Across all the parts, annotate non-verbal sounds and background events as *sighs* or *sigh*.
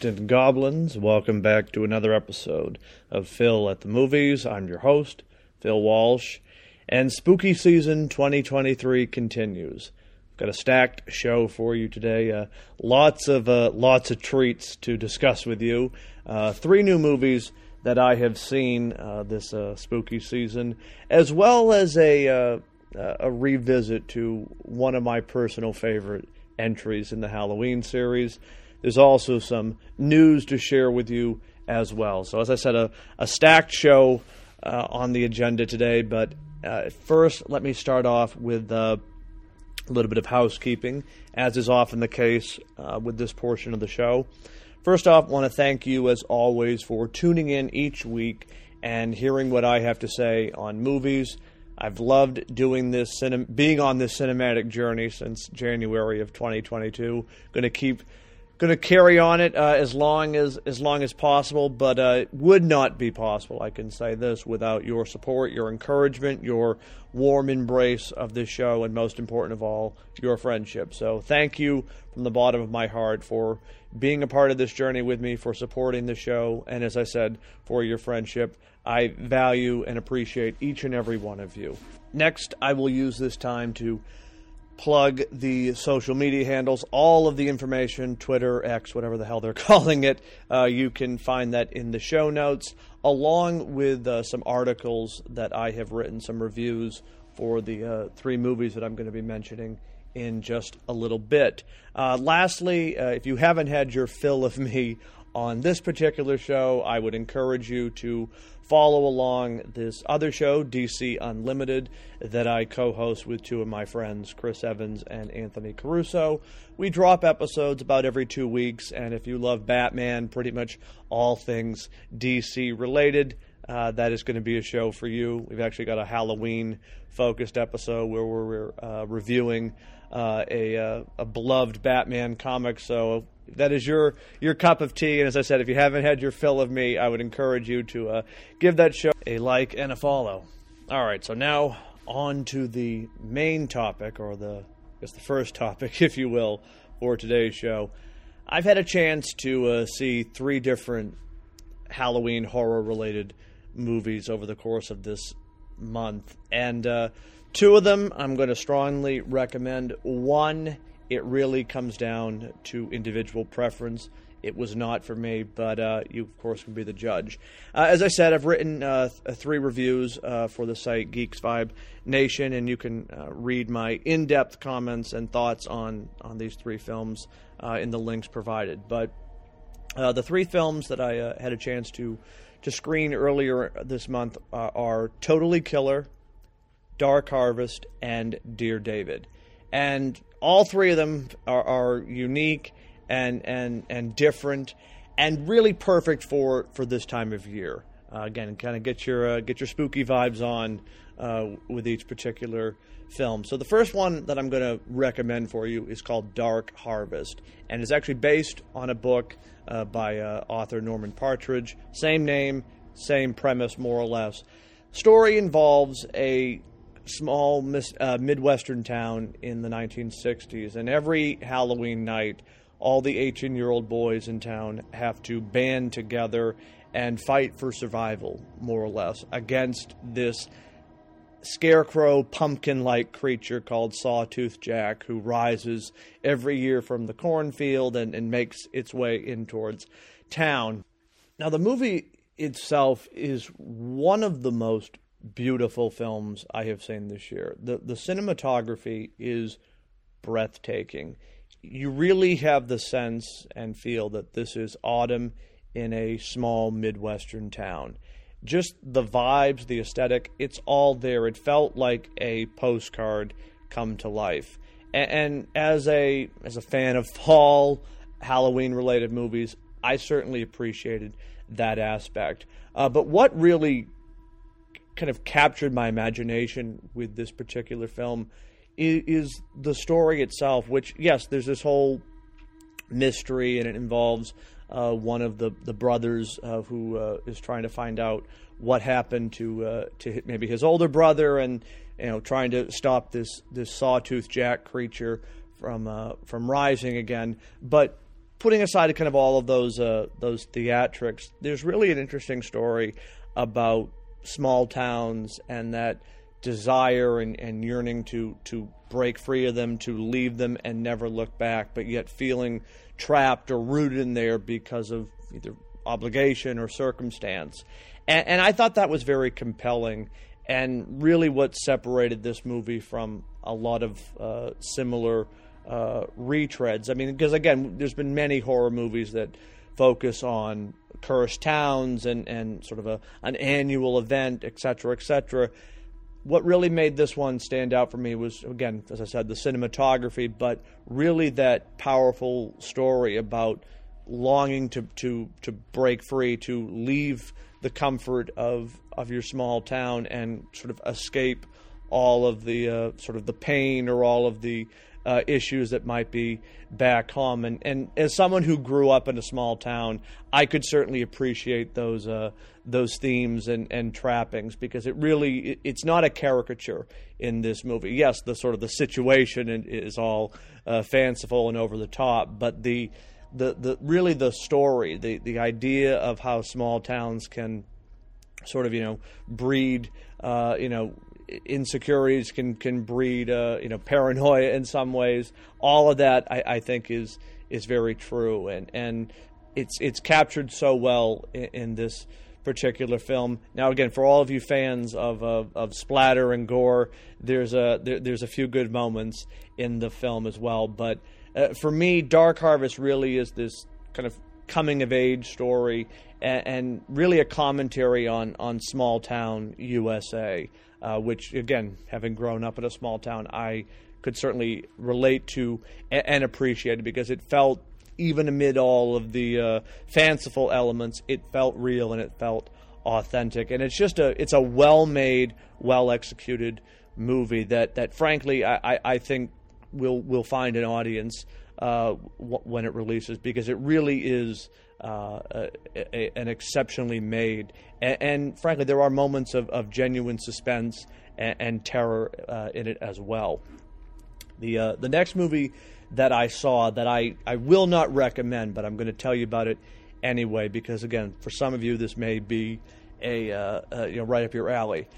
Goblins. Welcome back to another episode of Phil at the Movies. I'm your host, Phil Walsh, and spooky season 2023 continues. I've got a stacked show for you today. Uh, lots of uh, lots of treats to discuss with you. Uh, three new movies that I have seen uh, this uh, spooky season, as well as a uh, a revisit to one of my personal favorite entries in the Halloween series. There's also some news to share with you as well. So, as I said, a, a stacked show uh, on the agenda today. But uh, first, let me start off with uh, a little bit of housekeeping, as is often the case uh, with this portion of the show. First off, want to thank you, as always, for tuning in each week and hearing what I have to say on movies. I've loved doing this, being on this cinematic journey since January of 2022. Going to keep going to carry on it uh, as long as as long as possible, but uh, it would not be possible. I can say this without your support, your encouragement, your warm embrace of this show, and most important of all, your friendship. So, thank you from the bottom of my heart for being a part of this journey with me, for supporting the show, and as I said, for your friendship. I value and appreciate each and every one of you. Next, I will use this time to plug the social media handles, all of the information, Twitter, X, whatever the hell they're *laughs* calling it. Uh, you can find that in the show notes, along with uh, some articles that I have written, some reviews for the uh, three movies that I'm going to be mentioning in just a little bit. Uh, lastly, uh, if you haven't had your fill of me on this particular show, I would encourage you to follow along this other show, DC Unlimited, that I co host with two of my friends, Chris Evans and Anthony Caruso. We drop episodes about every two weeks, and if you love Batman, pretty much all things DC related, uh, that is going to be a show for you. We've actually got a Halloween focused episode where we're uh, reviewing uh, a, uh, a beloved Batman comic. So that is your your cup of tea. And as I said, if you haven't had your fill of me, I would encourage you to uh, give that show a like and a follow. All right, so now on to the main topic, or the I guess the first topic, *laughs* if you will, for today's show. I've had a chance to uh, see three different Halloween horror related movies over the course of this month, and uh, two of them I'm going to strongly recommend. One it really comes down to individual preference. It was not for me, but uh, you, of course, can be the judge. Uh, as I said, I've written uh, th- uh, three reviews uh, for the site Geek Vibes Nation, and you can uh, read my in depth comments and thoughts on, on these three films in the links provided. But the three films that I had a chance to, to screen earlier this month are Totally Killer, Dark Harvest, and Dear David. And all three of them are, are unique and and and different, and really perfect for for this time of year. Uh, again, kind of get your uh, get your spooky vibes on uh, with each particular film. So the first one that I'm going to recommend for you is called Dark Harvest, and it's actually based on a book uh, by uh, author Norman Partridge. Same name, same premise, more or less. Story involves a small uh, Midwestern town in the 1960s, and every Halloween night, all the 18 year old boys in town have to band together and fight for survival, more or less, against this scarecrow pumpkin like creature called Sawtooth Jack, who rises every year from the cornfield and, and makes its way in towards town. Now, the movie itself is one of the most beautiful films I have seen this year. The the cinematography is breathtaking. You really have the sense and feel that this is autumn in a small midwestern town. Just the vibes, the aesthetic, it's all there. It felt like a postcard come to life. And, and as a as a fan of fall Halloween related movies, I certainly appreciated that aspect. Uh, but what really kind of captured my imagination with this particular film is, the story itself. Which, yes, there's this whole mystery, and it involves uh, one of the the brothers uh, who uh, is trying to find out what happened to uh, to maybe his older brother, and you know trying to stop this this sawtooth Jack creature from uh, from rising again. But putting aside kind of all of those uh, those theatrics, there's really an interesting story about small towns and that desire and, and yearning to to break free of them, to leave them and never look back, but yet feeling trapped or rooted in there because of either obligation or circumstance. And, and I thought that was very compelling and really what separated this movie from a lot of uh, similar uh, retreads. I mean, because again, there's been many horror movies that focus on cursed towns and, and sort of a, an annual event, et cetera, et cetera. What really made this one stand out for me was, again, as I said, the cinematography, but really that powerful story about longing to, to, to break free, to leave the comfort of, of your small town and sort of escape all of the uh, sort of the pain or all of the uh, issues that might be back home. And, and as someone who grew up in a small town, I could certainly appreciate those uh, those themes and, and trappings because it really it, it's not a caricature in this movie. Yes, the sort of the situation is all uh, fanciful and over the top, but the the, the really the story, the, the idea of how small towns can sort of you know breed uh, you know insecurities can can breed uh, you know paranoia in some ways. All of that I, I, think is is very true, and and it's it's captured so well in, in this particular film. Now, again, for all of you fans of of, of splatter and gore, there's a there, there's a few good moments in the film as well. But uh, for me, Dark Harvest really is this kind of coming of age story and, and really a commentary on on small town USA uh, which again, having grown up in a small town, I could certainly relate to and, and appreciate because it felt, even amid all of the uh, fanciful elements, it felt real and it felt authentic. And it's just a it's a well made, well executed movie that that frankly I, I, I think will will find an audience uh, w- when it releases because it really is uh, a, a, an exceptionally made. And, and, frankly, there are moments of, of genuine suspense and, and terror uh, in it as well. The uh, the next movie that I saw that I, I will not recommend, but I'm going to tell you about it anyway because again, for some of you, this may be a uh, uh, you know right up your alley.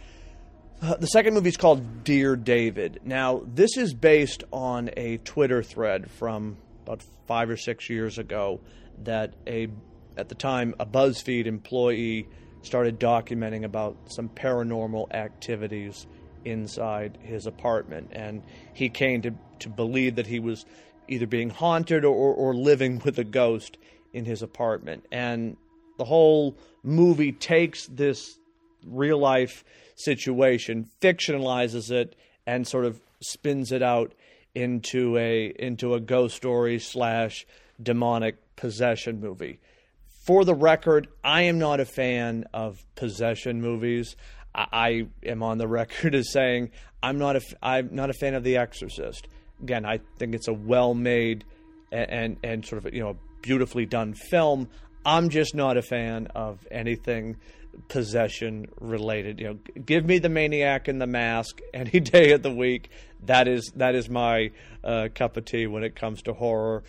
Uh, the second movie is called Dear David. Now, this is based on a Twitter thread from about five or six years ago that a at the time a BuzzFeed employee started documenting about some paranormal activities inside his apartment, and he came to to believe that he was either being haunted or, or, living with a ghost in his apartment. And the whole movie takes this real life situation, fictionalizes it, and sort of spins it out into a into a ghost story slash demonic possession movie. For the record, I am not a fan of possession movies. I, I am on the *laughs* record as saying I'm not a I'm not a fan of The Exorcist. Again, I think it's a well-made and, and, and sort of you know beautifully done film. I'm just not a fan of anything possession related. You know, give me the maniac in the mask *laughs* any day of the week. That is that is my uh, cup of tea when it comes to horror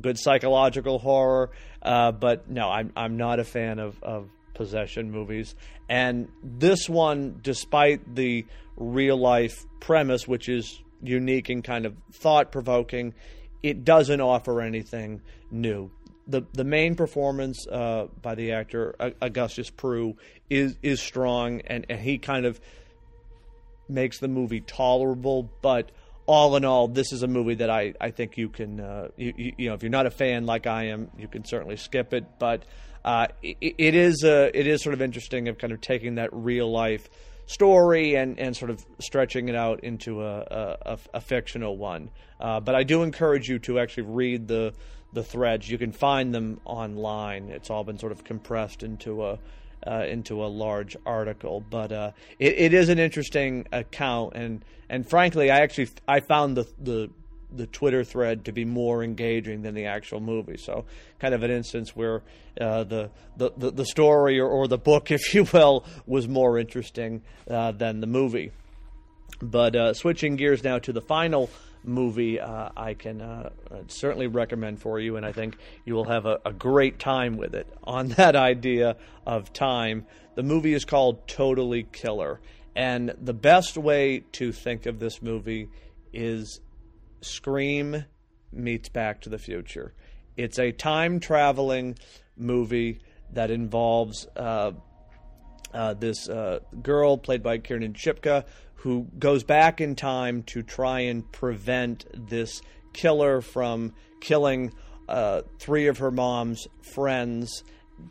good psychological horror. Uh, but no, I'm I'm not a fan of, of possession movies. And this one, despite the real life premise, which is unique and kind of thought provoking, it doesn't offer anything new. The the main performance uh, by the actor Augustus Prew is is strong, and, and he kind of makes the movie tolerable, but all in all, this is a movie that I, I think you can, uh, you, you, know, if you're not a fan like I am, you can certainly skip it. But uh, it, it is uh, it is sort of interesting of kind of taking that real life story and, and sort of stretching it out into a, a, a fictional one. Uh, but I do encourage you to actually read the the threads. You can find them online. It's all been sort of compressed into a uh, into a large article. But uh, it, it is an interesting account, and and frankly, I actually I found the the the Twitter thread to be more engaging than the actual movie. So, kind of an instance where uh, the, the, the the story or, or the book, *laughs* if you will, was more interesting uh, than the movie. But uh, switching gears now to the final movie, uh, I can uh, certainly recommend for you, and I think you will have a, a great time with it. On *laughs* that idea of time, the movie is called Totally Killer. And the best way to think of this movie is Scream meets Back to the Future. It's a time traveling movie that involves uh, uh, this uh, girl played by Kiernan Shipka who goes back in time to try and prevent this killer from killing uh, three of her mom's friends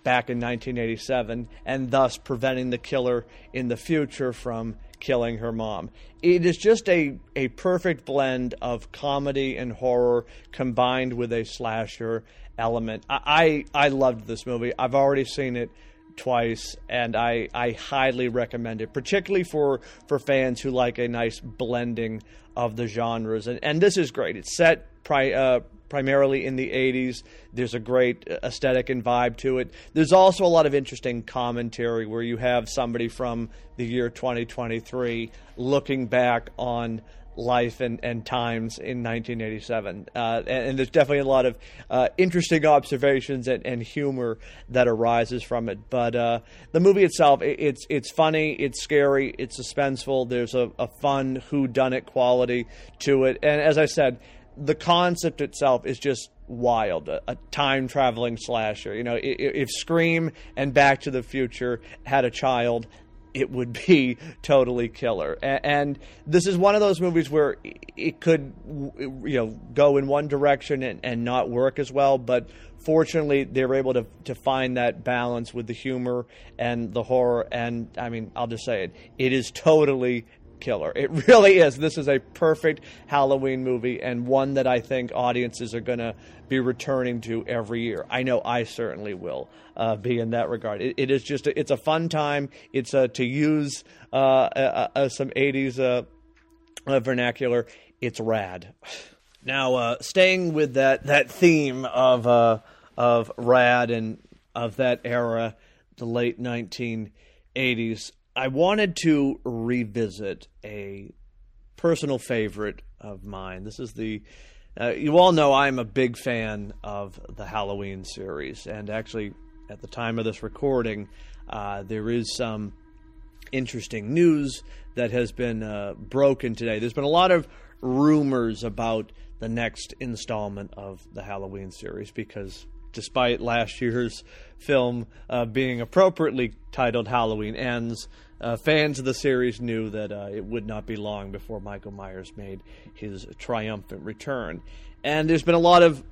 back in 1987 and thus preventing the killer in the future from killing her mom. It is just a, a perfect blend of comedy and horror combined with a slasher element. I, I, I loved this movie. I've already seen it twice and I, I highly recommend it, particularly for, for fans who like a nice blending of the genres. And, and this is great. It's set pri- uh, primarily in the 80s. There's a great aesthetic and vibe to it. There's also a lot of interesting commentary where you have somebody from the year 2023 looking back on life and, and times in 1987. Uh, and, there's definitely a lot of uh, interesting observations and, and, humor that arises from it. But uh, the movie itself, it, it's it's funny, it's scary, it's suspenseful. There's a, a fun who done it quality to it. And as I said, the concept itself is just wild a, a time traveling slasher you know if, if, scream and back to the future had a child it would be totally killer. And, this is one of those movies where it could you know go in one direction and, and not work as well but fortunately they were able to, to find that balance with the humor and the horror. And i mean i'll just say it. It is totally killer. It *laughs* really is. This is a perfect Halloween movie and one that I think audiences are going to be returning to every year. I know I certainly will uh, be in that regard. it, it is just a, it's a fun time. It's uh, to use uh, uh, uh some 80s uh, vernacular. It's rad. *sighs* Now, staying with that that theme of of rad and of that era, the late 1980s. I wanted to revisit a personal favorite of mine. This is the uh, you all know I'm a big fan of the Halloween series, and actually, at the time of this recording, uh, there is some interesting news that has been uh, broken today. There's been a lot of rumors about the next installment of the Halloween series because despite last year's film uh, being appropriately titled Halloween Ends, uh, fans of the series knew that uh, it would not be long before Michael Myers made his triumphant return. And there's been a lot of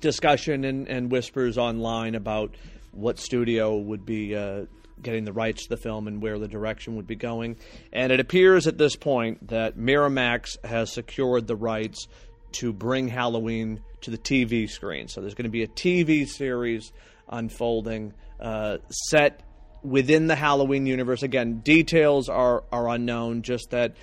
discussion and, and whispers online about what studio would be uh, getting the rights to the film and where the direction would be going. And it appears at this point that Miramax has secured the rights to bring Halloween to the TV screen. So there's going to be a TV series unfolding uh, set within the Halloween universe. Again, details are, are unknown, just that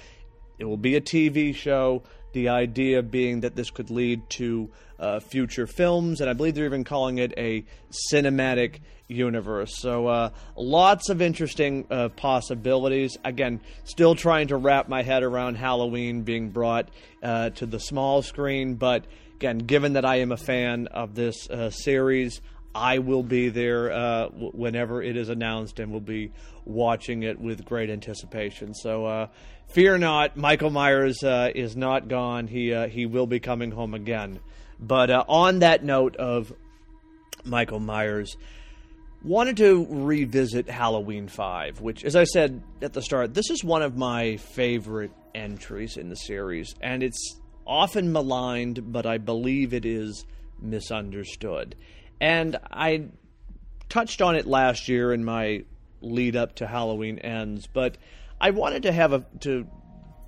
it will be a TV show. The idea being that this could lead to uh, future films, and I believe they're even calling it a cinematic universe. So, uh, lots of interesting uh, possibilities. Again, still trying to wrap my head around Halloween being brought uh, to the small screen, but again, given that I am a fan of this uh, series, I will be there uh, whenever it is announced and will be watching it with great anticipation. So uh, fear not, Michael Myers is not gone. He he will be coming home again. But on that note of Michael Myers, wanted to revisit Halloween Five, which, as I said at the start, this is one of my favorite entries in the series, and it's often maligned, but I believe it is misunderstood. And I touched on it last year in my lead up to Halloween Ends, but I wanted to have a to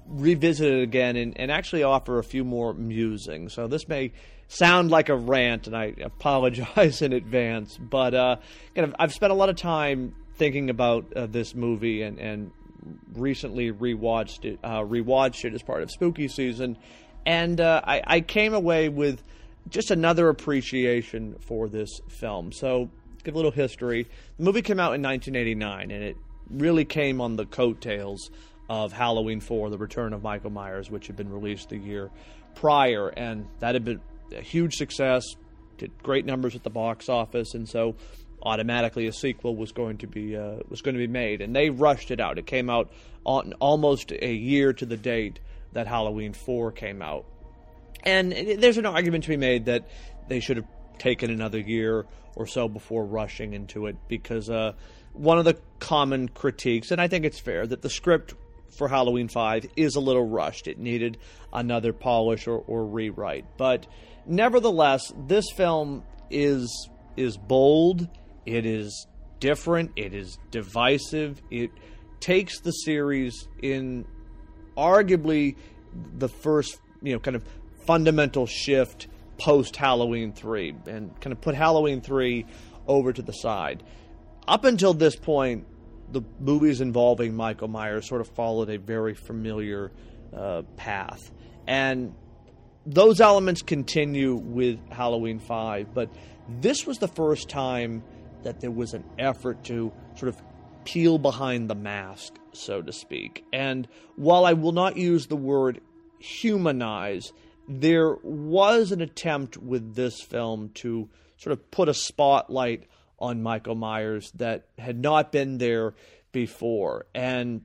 revisit it again and, and actually offer a few more musings. So this may sound like a rant, and I *laughs* apologize in advance. But uh, kind of, I've spent a lot of time thinking about uh, this movie and, and recently rewatched it, uh, rewatched it as part of spooky season, and uh, I, I came away with just another appreciation for this film. So, give a little history. The movie came out in 1989, and it really came on the coattails of Halloween 4, The Return of Michael Myers, which had been released the year prior. And that had been a huge success, did great numbers at the box office, and so automatically a sequel was going to be uh, was going to be made. And they rushed it out. It came out on almost a year to the date that Halloween 4 came out. And there's an argument to be made that they should have taken another year or so before rushing into it because uh, one of the common critiques, and I think it's fair, that the script for Halloween 5 is a little rushed. It needed another polish or, or rewrite. But nevertheless, this film is is bold, it is different, it is divisive, it takes the series in arguably the first, you know, kind of fundamental shift post Halloween 3 and kind of put Halloween 3 over to the side. Up until this point, the movies involving Michael Myers sort of followed a very familiar uh, path. And those elements continue with Halloween 5, but this was the first time that there was an effort to sort of peel behind the mask, so to speak. And while I will not use the word humanize, there was an attempt with this film to sort of put a spotlight on Michael Myers that had not been there before, and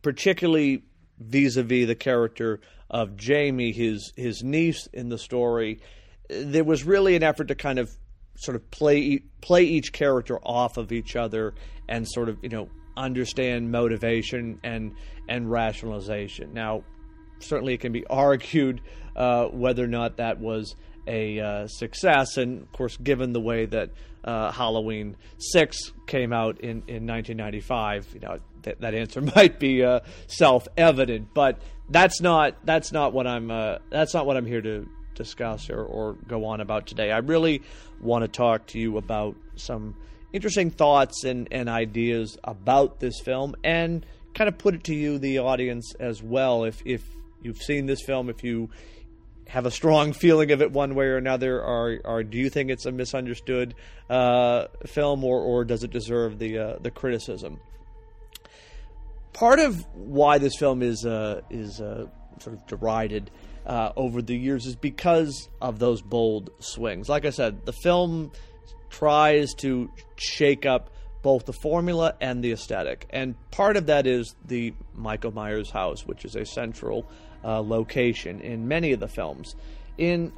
particularly vis-a-vis the character of Jamie, his his niece in the story. There was really an effort to kind of sort of play play each character off of each other and sort of you know understand motivation and and rationalization. Now, certainly it can be argued uh, whether or not that was a uh, success. And of course, given the way that uh, Halloween Six came out in, in 1995, you know that, that answer *laughs* might be uh, self-evident. But that's not that's not what I'm uh, that's not what I'm here to discuss or, or go on about today. I really want to talk to you about some interesting thoughts and, and ideas about this film and kind of put it to you, the audience, as well. If if you've seen this film, if you have a strong *laughs* feeling of it one way or another, or, or do you think it's a misunderstood uh, film, or, or does it deserve the uh, the criticism? Part of why this film is uh, is uh, sort of derided uh, over the years is because of those bold swings. Like I said, the film tries to shake up both the formula and the aesthetic, and part of that is the Michael Myers house, which is a central uh, location in many of the films. In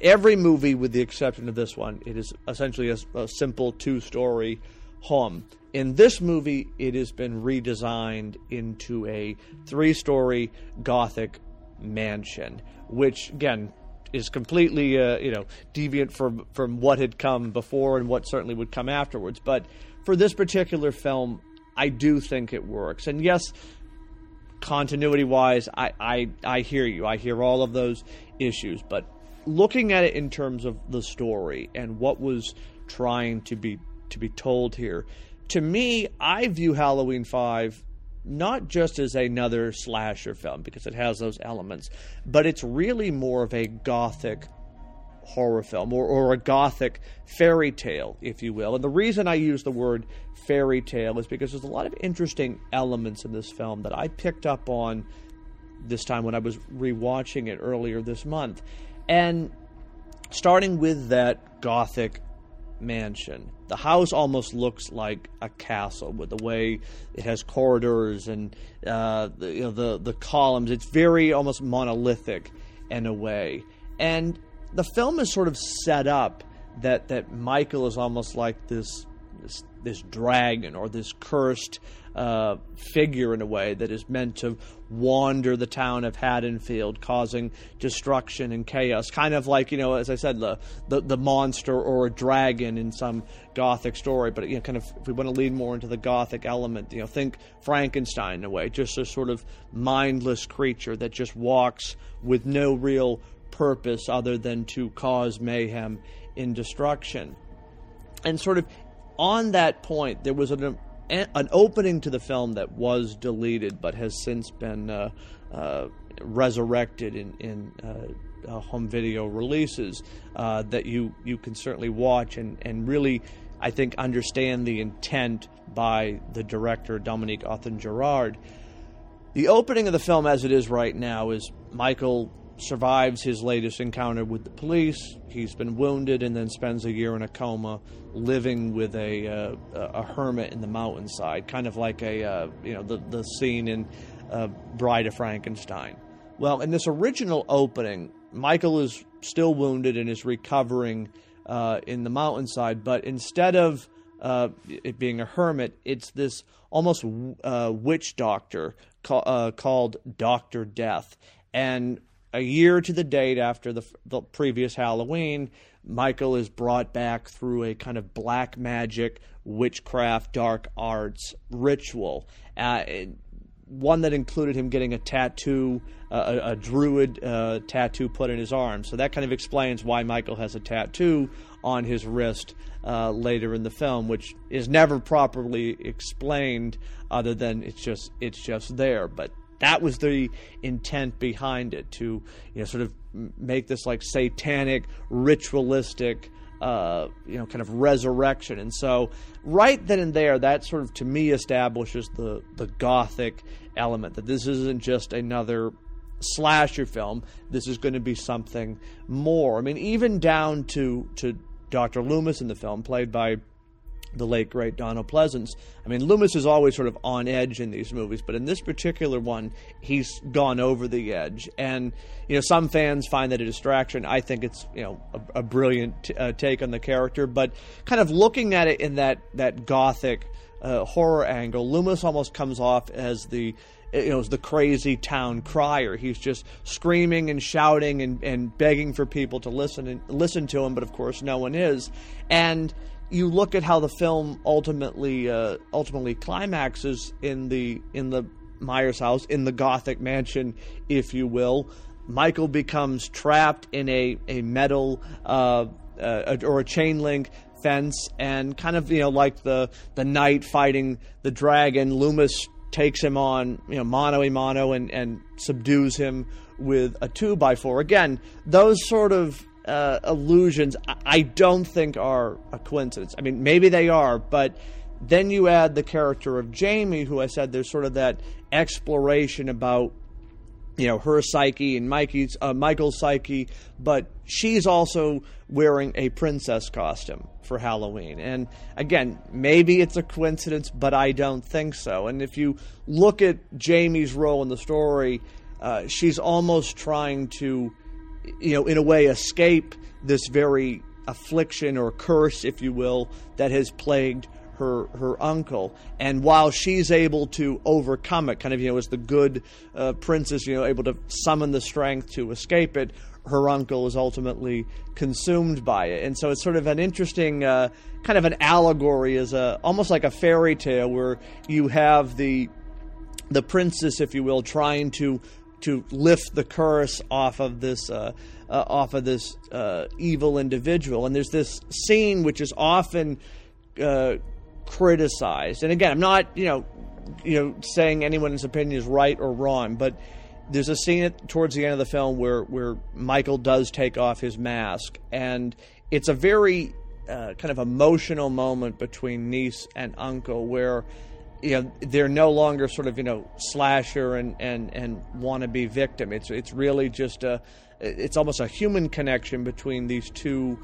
every movie, with the exception of this one, it is essentially a, a simple two story home. In this movie, it has been redesigned into a three story Gothic mansion, which, again, is completely uh, you know deviant from from what had come before and what certainly would come afterwards. But for this particular film, I do think it works. And yes, continuity wise, I, I, I hear you. I hear all of those issues. But looking at it in terms of the story and what was trying to be to be told here, to me, I view Halloween Five not just as another slasher film because it has those elements, but it's really more of a gothic horror film or, or a gothic fairy tale, if you will. And the reason I use the word fairy tale is because there's a lot of interesting elements in this film that I picked up on this time when I was rewatching it earlier this month. And starting with that gothic mansion. The house almost looks like a castle with the way it has corridors and uh, the, you know, the the columns. It's very almost monolithic in a way, and the film is sort of set up that that Michael is almost like this this, this dragon or this cursed uh, figure in a way that is meant to wander the town of Haddonfield, causing destruction and chaos. Kind of like you know, as I said, the the, the monster or a dragon in some gothic story. But you know, kind of if we want to lean more into the gothic element, you know, think Frankenstein in a way, just a sort of mindless creature that just walks with no real purpose other than to cause mayhem and destruction. And sort of on that point, there was an an opening to the film that was deleted, but has since been uh, uh, resurrected in, in uh, uh home video releases uh, that you you can certainly watch and and really. I think understand the intent by the director Dominique Othenin-Girard The opening of the film, as it is right now, is Michael survives his latest encounter with the police. He's been wounded and then spends a year in a coma, living with a uh, a hermit in the mountainside, kind of like a uh, you know the the scene in uh, Bride of Frankenstein. Well, in this original opening, Michael is still wounded and is recovering uh, in the mountainside, but instead of uh, it being a hermit, it's this almost uh, witch doctor ca- called Doctor Death, and a year to the date after the, the previous Halloween, Michael is brought back through a kind of black magic, witchcraft, dark arts ritual. Uh, one that included him getting a tattoo, uh, a, a, druid uh, tattoo put in his arm. So that kind of explains why Michael has a tattoo on his wrist uh, later in the film, which is never properly explained, other than it's just it's just there. But that was the intent behind it to you know sort of make this like satanic ritualistic uh, you know kind of resurrection. And so right then and there that sort of to me establishes the the gothic element that this isn't just another slasher film. This is going to be something more. I mean even down to to dr loomis in the film played by the late great Donald Pleasence. I mean, Loomis is always sort of on edge in these movies, but in this particular one, he's gone over the edge. And you know, some fans find that a distraction. I think it's you know a, a brilliant uh, take on the character, but kind of looking at it in that that gothic uh, horror angle, Loomis almost comes off as the you know, the crazy town crier. He's just screaming and shouting and, and begging for people to listen and listen to him, but of course no one is. And you look at how the film ultimately uh, ultimately climaxes in the in the Myers house in the Gothic mansion, if you will. Michael becomes trapped in a a metal uh, uh, or a chain link fence, and kind of you know like the the knight fighting the dragon. Loomis takes him on you know mano a mano and and subdues him with a two by four. Again, those sort of uh, illusions, I don't think are a coincidence. I mean, maybe they are, but then you add the character of Jamie, who I said there's sort of that exploration about you know her psyche and Mikey's uh, Michael's psyche, but she's also wearing a princess costume for Halloween. And again, maybe it's a coincidence, but I don't think so. And if you look at Jamie's role in the story, uh, she's almost trying to you know, in a way, escape this very affliction or curse, if you will, that has plagued her her uncle. And while she's able to overcome it, kind of you know, as the good uh, princess, you know, able to summon the strength to escape it, her uncle is ultimately consumed by it. And so it's sort of an interesting uh, kind of an allegory, as a almost like a fairy tale where you have the the princess, if you will, trying to to lift the curse off of this uh, uh, off of this uh, evil individual. And there's this scene which is often uh, criticized. And again, I'm not you know you know saying anyone's opinion is right or wrong, but there's a scene at, towards the end of the film where where Michael does take off his mask, and it's a very uh, kind of emotional moment between niece and uncle where you know they're no longer sort of you know slasher and and and wannabe victim. It's it's really just a it's almost a human connection between these two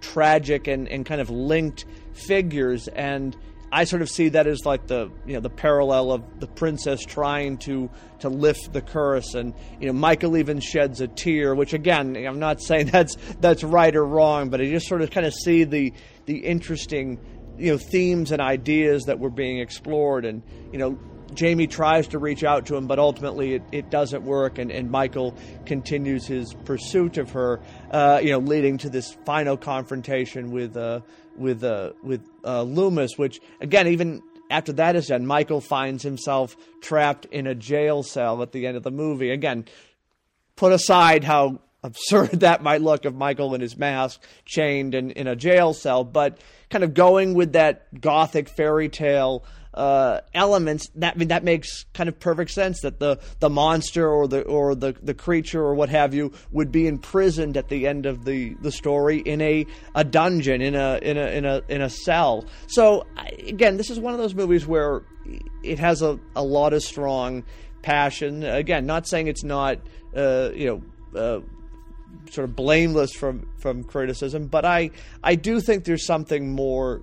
tragic and, and kind of linked figures and I sort of see that as like the you know the parallel of the princess trying to to lift the curse, and you know Michael even sheds a tear, which again I'm not saying *laughs* that's that's right or wrong, but I just sort of kind of see the the interesting you know themes and ideas that were being explored and you know Jamie tries to reach out to him, but ultimately it, it doesn't work, and, and Michael continues his pursuit of her, uh, you know, leading to this final confrontation with uh, with uh, with uh, Loomis, which again, even after that is done, Michael finds himself trapped in a jail cell at the end of the movie. Again, put aside how absurd *laughs* that might look of Michael in his mask chained in, in a jail cell, but kind of going with that gothic fairy tale uh, elements that I mean, that makes kind of perfect sense that the the monster or the or the the creature or what have you would be imprisoned at the end of the the story in a a dungeon in a in a in a in a cell. So again, this is one of those movies where it has a, a lot of strong passion. Again, not saying it's not uh, you know uh, sort of blameless from from criticism, but I I do think there's something more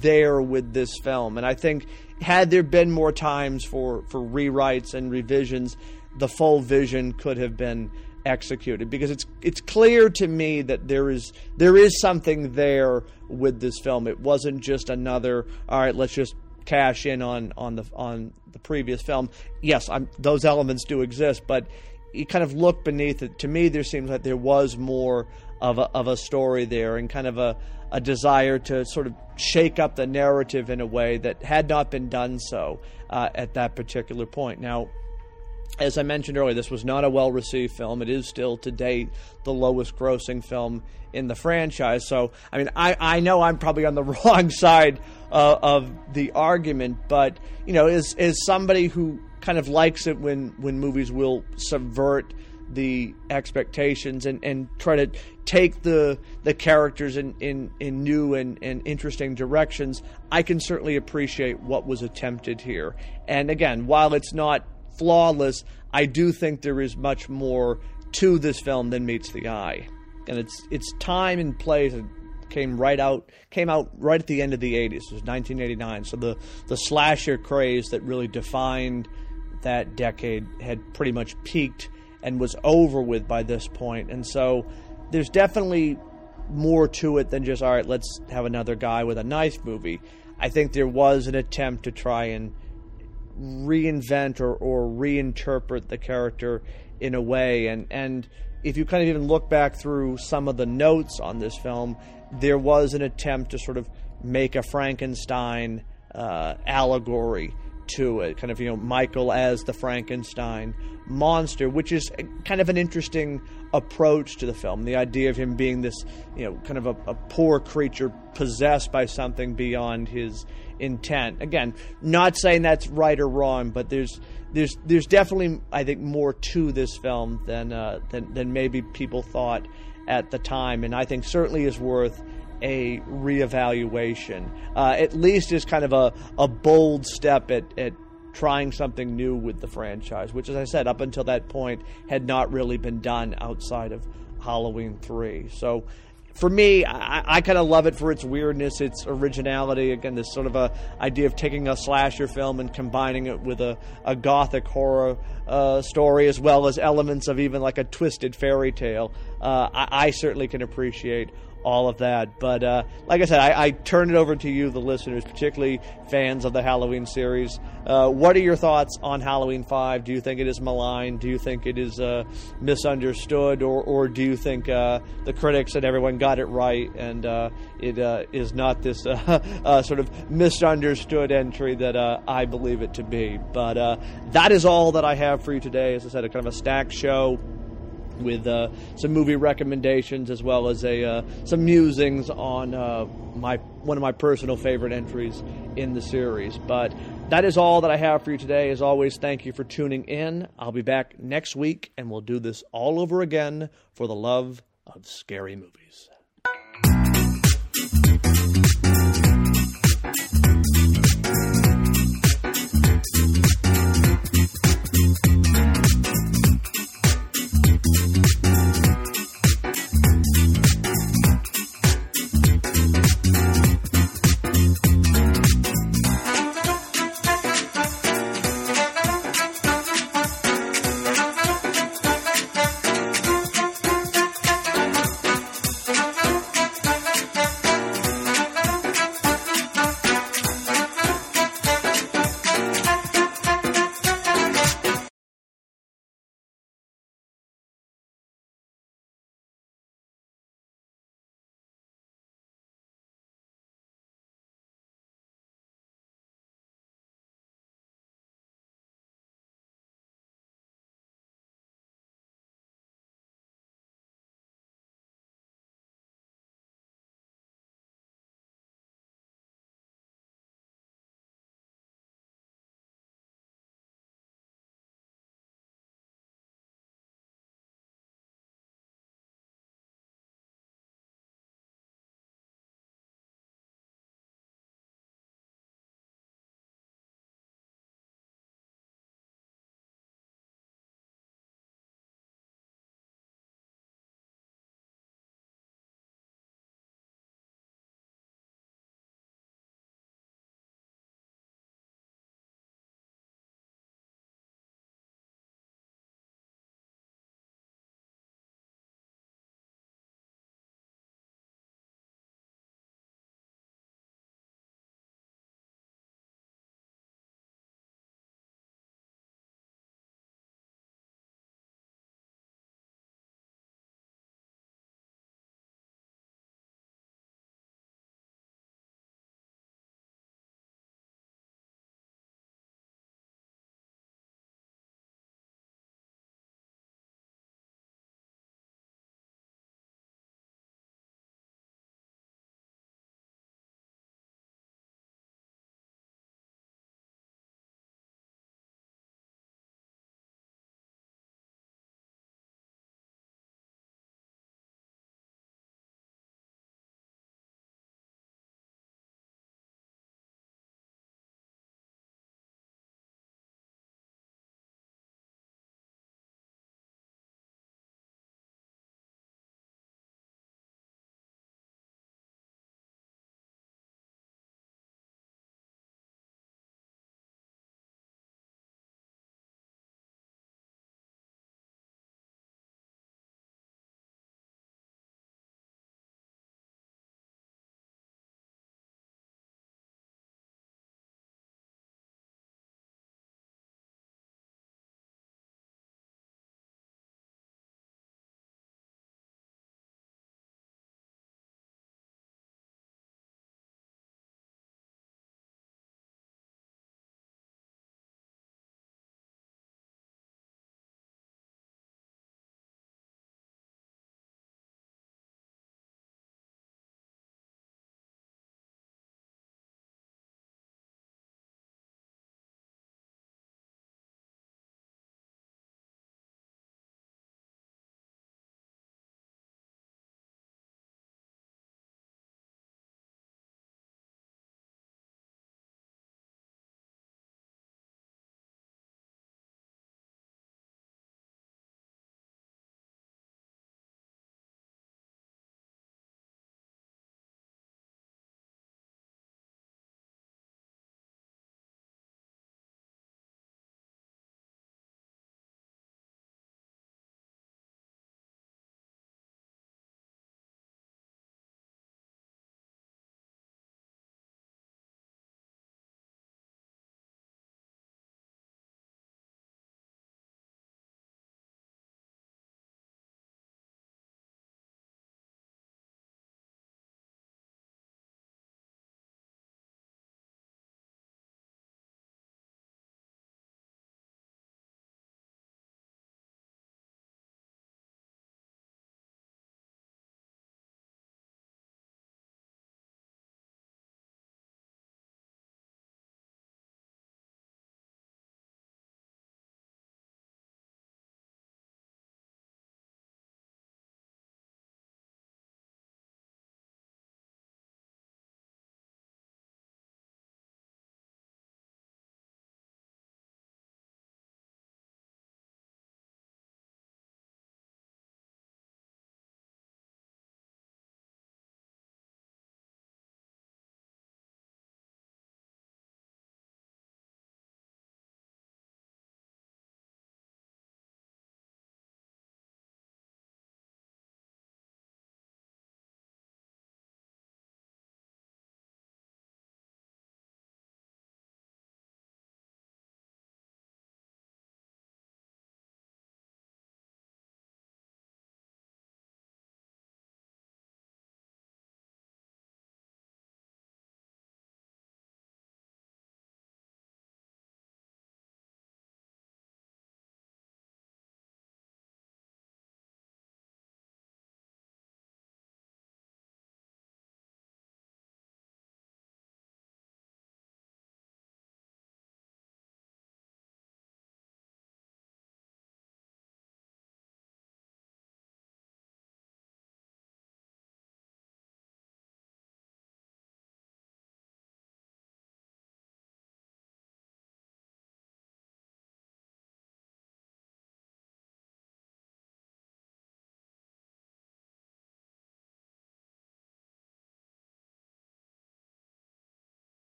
there with this film, and I think had there been more times for for rewrites and revisions, the full vision could have been executed because it's it's clear to me that there is there is something there with this film. It wasn't just another all right, let's just cash in on on the on the previous film. Yes, I'm, those elements do exist, but you kind of look beneath it. To me, there seems like there was more of a, of a story there and kind of a, a desire to sort of shake up the narrative in a way that had not been done so uh, at that particular point. Now, as I mentioned earlier, this was not a well received film. It is still to date the lowest grossing film in the franchise. So, I mean, I, I know I'm probably on the *laughs* wrong side uh, of the argument, but, you know, as, as somebody who kind of likes it when, when movies will subvert the expectations and, and try to take the the characters in, in, in new and, and interesting directions, I can certainly appreciate what was attempted here. And again, while it's not flawless, I do think there is much more to this film than meets the eye. And it's it's time and place It came right out came out right at the end of the 80s. It was 1989. So the the slasher craze that really defined that decade had pretty much peaked and was over with by this point. And so there's definitely more to it than just all right, let's have another guy with a knife movie. I think there was an attempt to try and reinvent or, or reinterpret the character in a way and and if you kind of even look back through some of the notes on this film, there was an attempt to sort of make a Frankenstein uh, allegory to it, kind of you know Michael as the Frankenstein monster, which is kind of an interesting approach to the film. The idea of him being this you know kind of a, a poor creature possessed by something beyond his intent. Again, not saying that's right or wrong, but there's there's there's definitely I think more to this film than uh, than than maybe people thought at the time, and I think certainly is worth a reevaluation. Uh, at least is kind of a, a bold step at, at trying something new with the franchise, which, as I said, up until that point had not really been done outside of Halloween 3. So for me, I, I kind of love it for its weirdness, its originality. Again, this sort of a idea of taking a slasher film and combining it with a, a gothic horror uh, story, as well as elements of even like a twisted fairy tale. Uh, I, I certainly can appreciate all of that. But uh, like I said, I, I, turn it over to you, the listeners, particularly fans of the Halloween series. Uh, what are your thoughts on Halloween 5? Do you think it is maligned? Do you think it is uh, misunderstood? Or, or do you think uh, the critics and everyone got it right and uh, it uh, is not this *laughs* sort of misunderstood entry that I believe it to be? But that is all that I have for you today. As I said, a kind of a stacked show with uh, some movie recommendations as well as a uh, some musings on uh, my one of my personal favorite entries in the series. But that is all that I have for you today. As always, thank you for tuning in. I'll be back next week and we'll do this all over again for the love of scary movies.